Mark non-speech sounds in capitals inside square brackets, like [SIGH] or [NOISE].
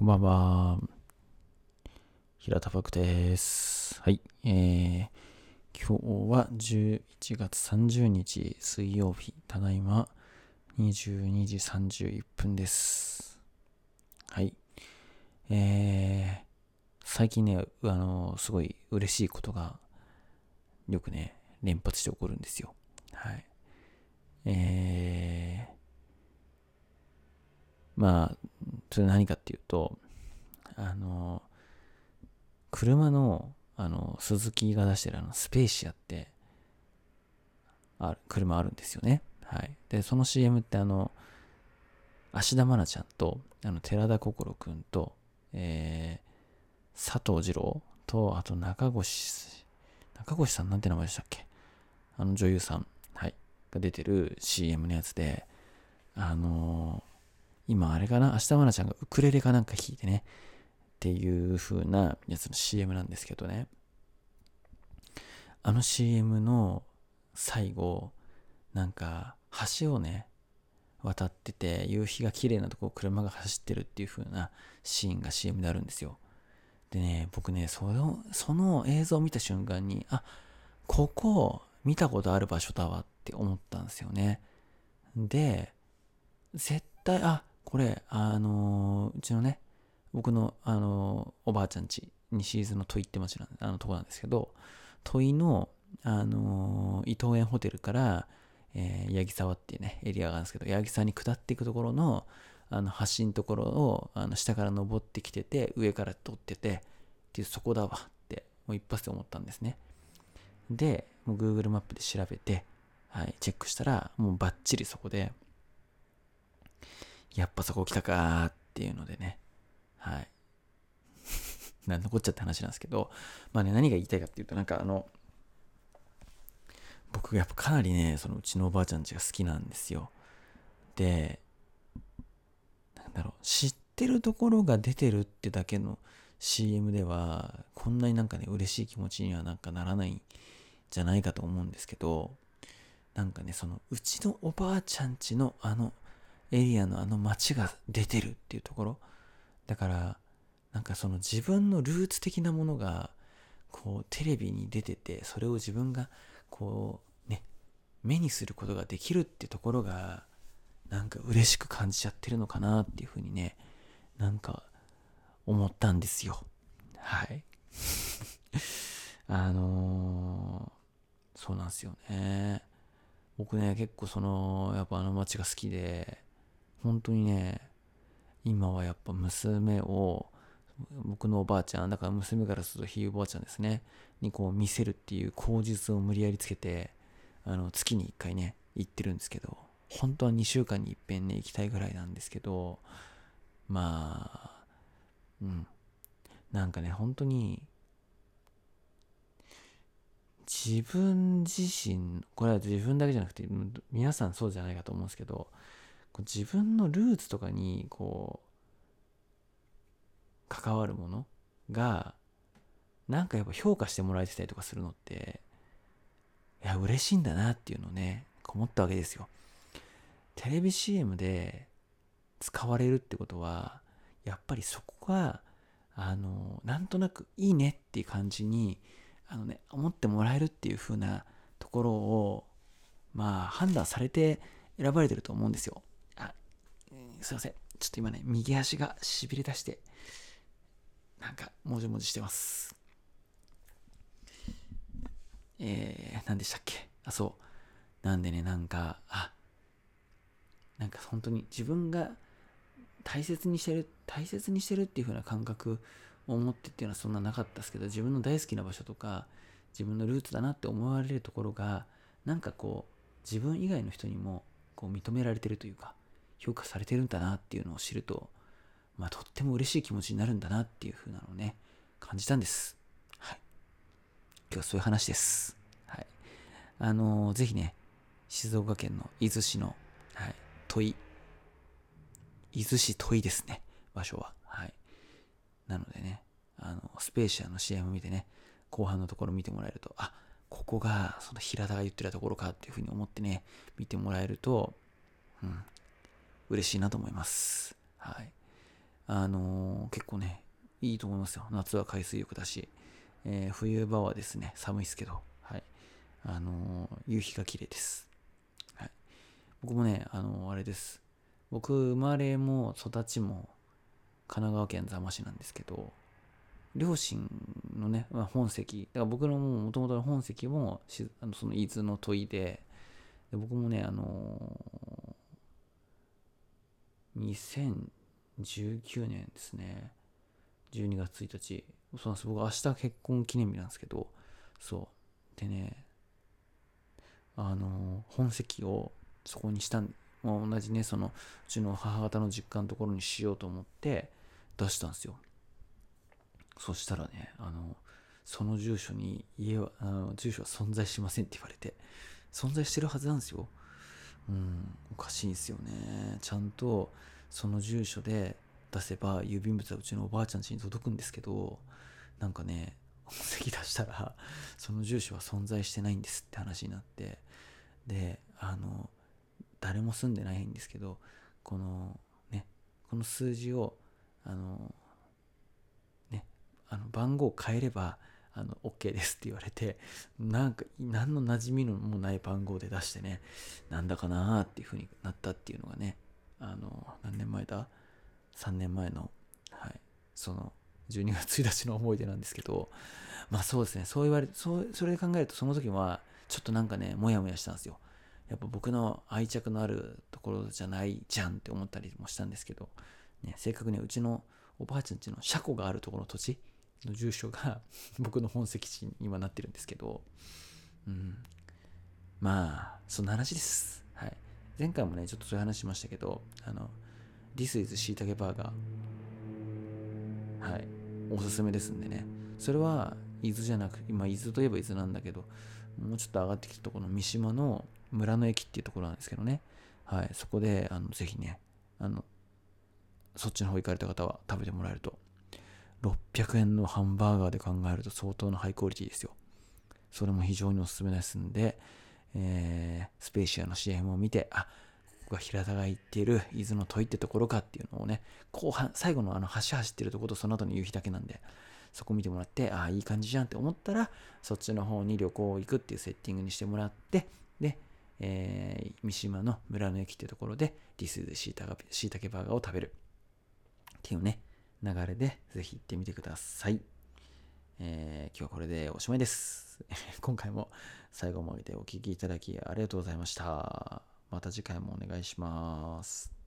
こんばんは。平田クです。はい。えー、今日は11月30日水曜日、ただいま22時31分です。はい。えー、最近ね、あの、すごい嬉しいことがよくね、連発して起こるんですよ。はい。えー、まあ、それ何かっていうと、あの、車の、あの、鈴木が出してるあの、スペーシアって、ある、車あるんですよね。はい。で、その CM ってあの、芦田愛菜ちゃんと、あの、寺田心くんと、えー、佐藤二郎と、あと中越、中越さんなんて名前でしたっけ？あの女優さん、はい、が出てる CM のやつで、あの今あれかな、明日愛菜ちゃんがウクレレかなんか弾いてね、っていう風なやつの CM なんですけどね。あの CM の最後、なんか橋をね、渡ってて、夕日が綺麗なとこを車が走ってるっていう風なシーンが CM であるんですよ。でね、僕ね、その、その映像を見た瞬間に、あ、ここ見たことある場所だわって思ったんですよね。で、絶対、あ、これ、あのー、うちのね、僕の、あのー、おばあちゃんち、西伊豆の戸井って町なんあのとこなんですけど、戸井の、あのー、伊藤園ホテルから、えー、八木沢っていうね、エリアがあるんですけど、八木沢に下っていくところの、あの、橋のところを、あの、下から登ってきてて、上から撮ってて、っていう、そこだわって、もう一発で思ったんですね。で、もう Google マップで調べて、はい、チェックしたら、もうバッチリそこで、やっぱそこ来たかっていうのでね、はい。[LAUGHS] なん残っちゃって話なんですけど、まあね、何が言いたいかっていうと、なんかあの、僕やっぱかなりね、そのうちのおばあちゃんちが好きなんですよ。で、なんだろう、知ってるところが出てるってだけの CM では、こんなになんかね、嬉しい気持ちにはなんかならないんじゃないかと思うんですけど、なんかね、そのうちのおばあちゃんちのあのエリアのあの街が出てるっていうところ。だから、なんかその自分のルーツ的なものが、こうテレビに出てて、それを自分がこうね、目にすることができるってところが、なんか嬉しく感じちゃってるのかなっていうふうにね、なんか思ったんですよ。はい。[LAUGHS] あのー、そうなんですよね。僕ね、結構その、やっぱあの街が好きで、本当にね、今はやっぱ娘を、僕のおばあちゃん、だから娘からするとひいおばあちゃんですね、にこう見せるっていう口実を無理やりつけて、あの、月に1回ね、行ってるんですけど、本当は2週間に一遍ね、行きたいぐらいなんですけど、まあ、うん。なんかね、本当に、自分自身、これは自分だけじゃなくて、皆さんそうじゃないかと思うんですけど、自分のルーツとかにこう関わるものがなんかやっぱ評価してもらえてたりとかするのっていや嬉しいんだなっていうのをね思ったわけですよ。テレビ CM で使われるってことはやっぱりそこがあのなんとなくいいねっていう感じにあのね思ってもらえるっていう風なところをまあ判断されて選ばれてると思うんですよ。すいません。ちょっと今ね、右足がしびれ出して、なんか、もじもじしてます。えー、何でしたっけ？あ、そう。なんでね、なんか、あ、なんか本当に自分が大切にしてる、大切にしてるっていう風な感覚を持ってっていうのはそんななかったですけど、自分の大好きな場所とか、自分のルーツだなって思われるところが、なんかこう、自分以外の人にもこう認められてるというか、評価されてるんだなっていうのを知ると、まあ、とっても嬉しい気持ちになるんだなっていう風なのをね、感じたんです。はい。今日はそういう話です。はい。あのー、ぜひね、静岡県の伊豆市の、はい、問い、伊豆市問いですね、場所は。はい。なのでね、あの、スペーシアの CM 見てね、後半のところ見てもらえると、あ、ここがその平田が言ってたところかっていうふうに思ってね、見てもらえると、うん、嬉しいなと思います。はい。あのー、結構ね、いいと思いますよ。夏は海水浴だし、えー、冬場はですね、寒いですけど、はい。あのー、夕日が綺麗です。はい。僕もね、あのあれです。僕、生まれも育ちも神奈川県座間市なんですけど、両親のね、まあ、本籍、だから僕のもともとの本籍もあのその伊豆の問いで、で僕もね、あのー、2019年ですね、12月1日、そうなんです。僕明日結婚記念日なんですけど、そう。でね、あの、本籍をそこにしたん、まあ、同じね、その、うちの母方の実家のところにしようと思って出したんですよ。そしたらね、あの、その住所に家は、あの住所は存在しませんって言われて、存在してるはずなんですよ。うん、おかしいんですよね。ちゃんとその住所で出せば郵便物はうちのおばあちゃん家に届くんですけど、なんかね、席出したら、その住所は存在してないんですって話になって、で、あの、誰も住んでないんですけど、このね、この数字を、あの、ねあの番号を変えればあの OK ですって言われてなんか何の馴染みのもない番号で出してねなんだかなーっていう風になったっていうのがねあの何年前だ？3年前のはい。その12月1日の思い出なんですけどまあそうですね。そう言われそうそれで考えるとその時はちょっとなんかねモヤモヤしたんですよ。やっぱ僕の愛着のあるところじゃないじゃんって思ったりもしたんですけど、ね、正確にはうちのおばあちゃんちの車庫があるところの土地の住所が [LAUGHS] 僕の本籍地に今なってるんですけど、うん。まあ、そんな話です。はい。前回もね、ちょっとそういう話しましたけど、あの、This is しいたけバーガー。はい。おすすめですんでね。それは、伊豆じゃなく、今、伊豆といえば伊豆なんだけど、もうちょっと上がってきたところの三島の村の駅っていうところなんですけどね。はい。そこで、あの、ぜひね、あの、そっちの方行かれた方は食べてもらえると600円のハンバーガーで考えると相当なハイクオリティですよ。それも非常におすすめですんで、えー、スペーシアの CM を見て、あ、ここが平田が言っている伊豆の問いってところかっていうのをね、後半、最後のあの橋走ってるところとその後の夕日だけなんで、そこ見てもらって、ああ、いい感じじゃんって思ったら、そっちの方に旅行行くっていうセッティングにしてもらって、で、えー、三島の村の駅ってところで、ディスでしいたけバーガーを食べるっていうね、流れでぜひ行ってみてください。えー、今日はこれでおしまいです。[LAUGHS] 今回も最後までお聴きいただきありがとうございました。また次回もお願いします。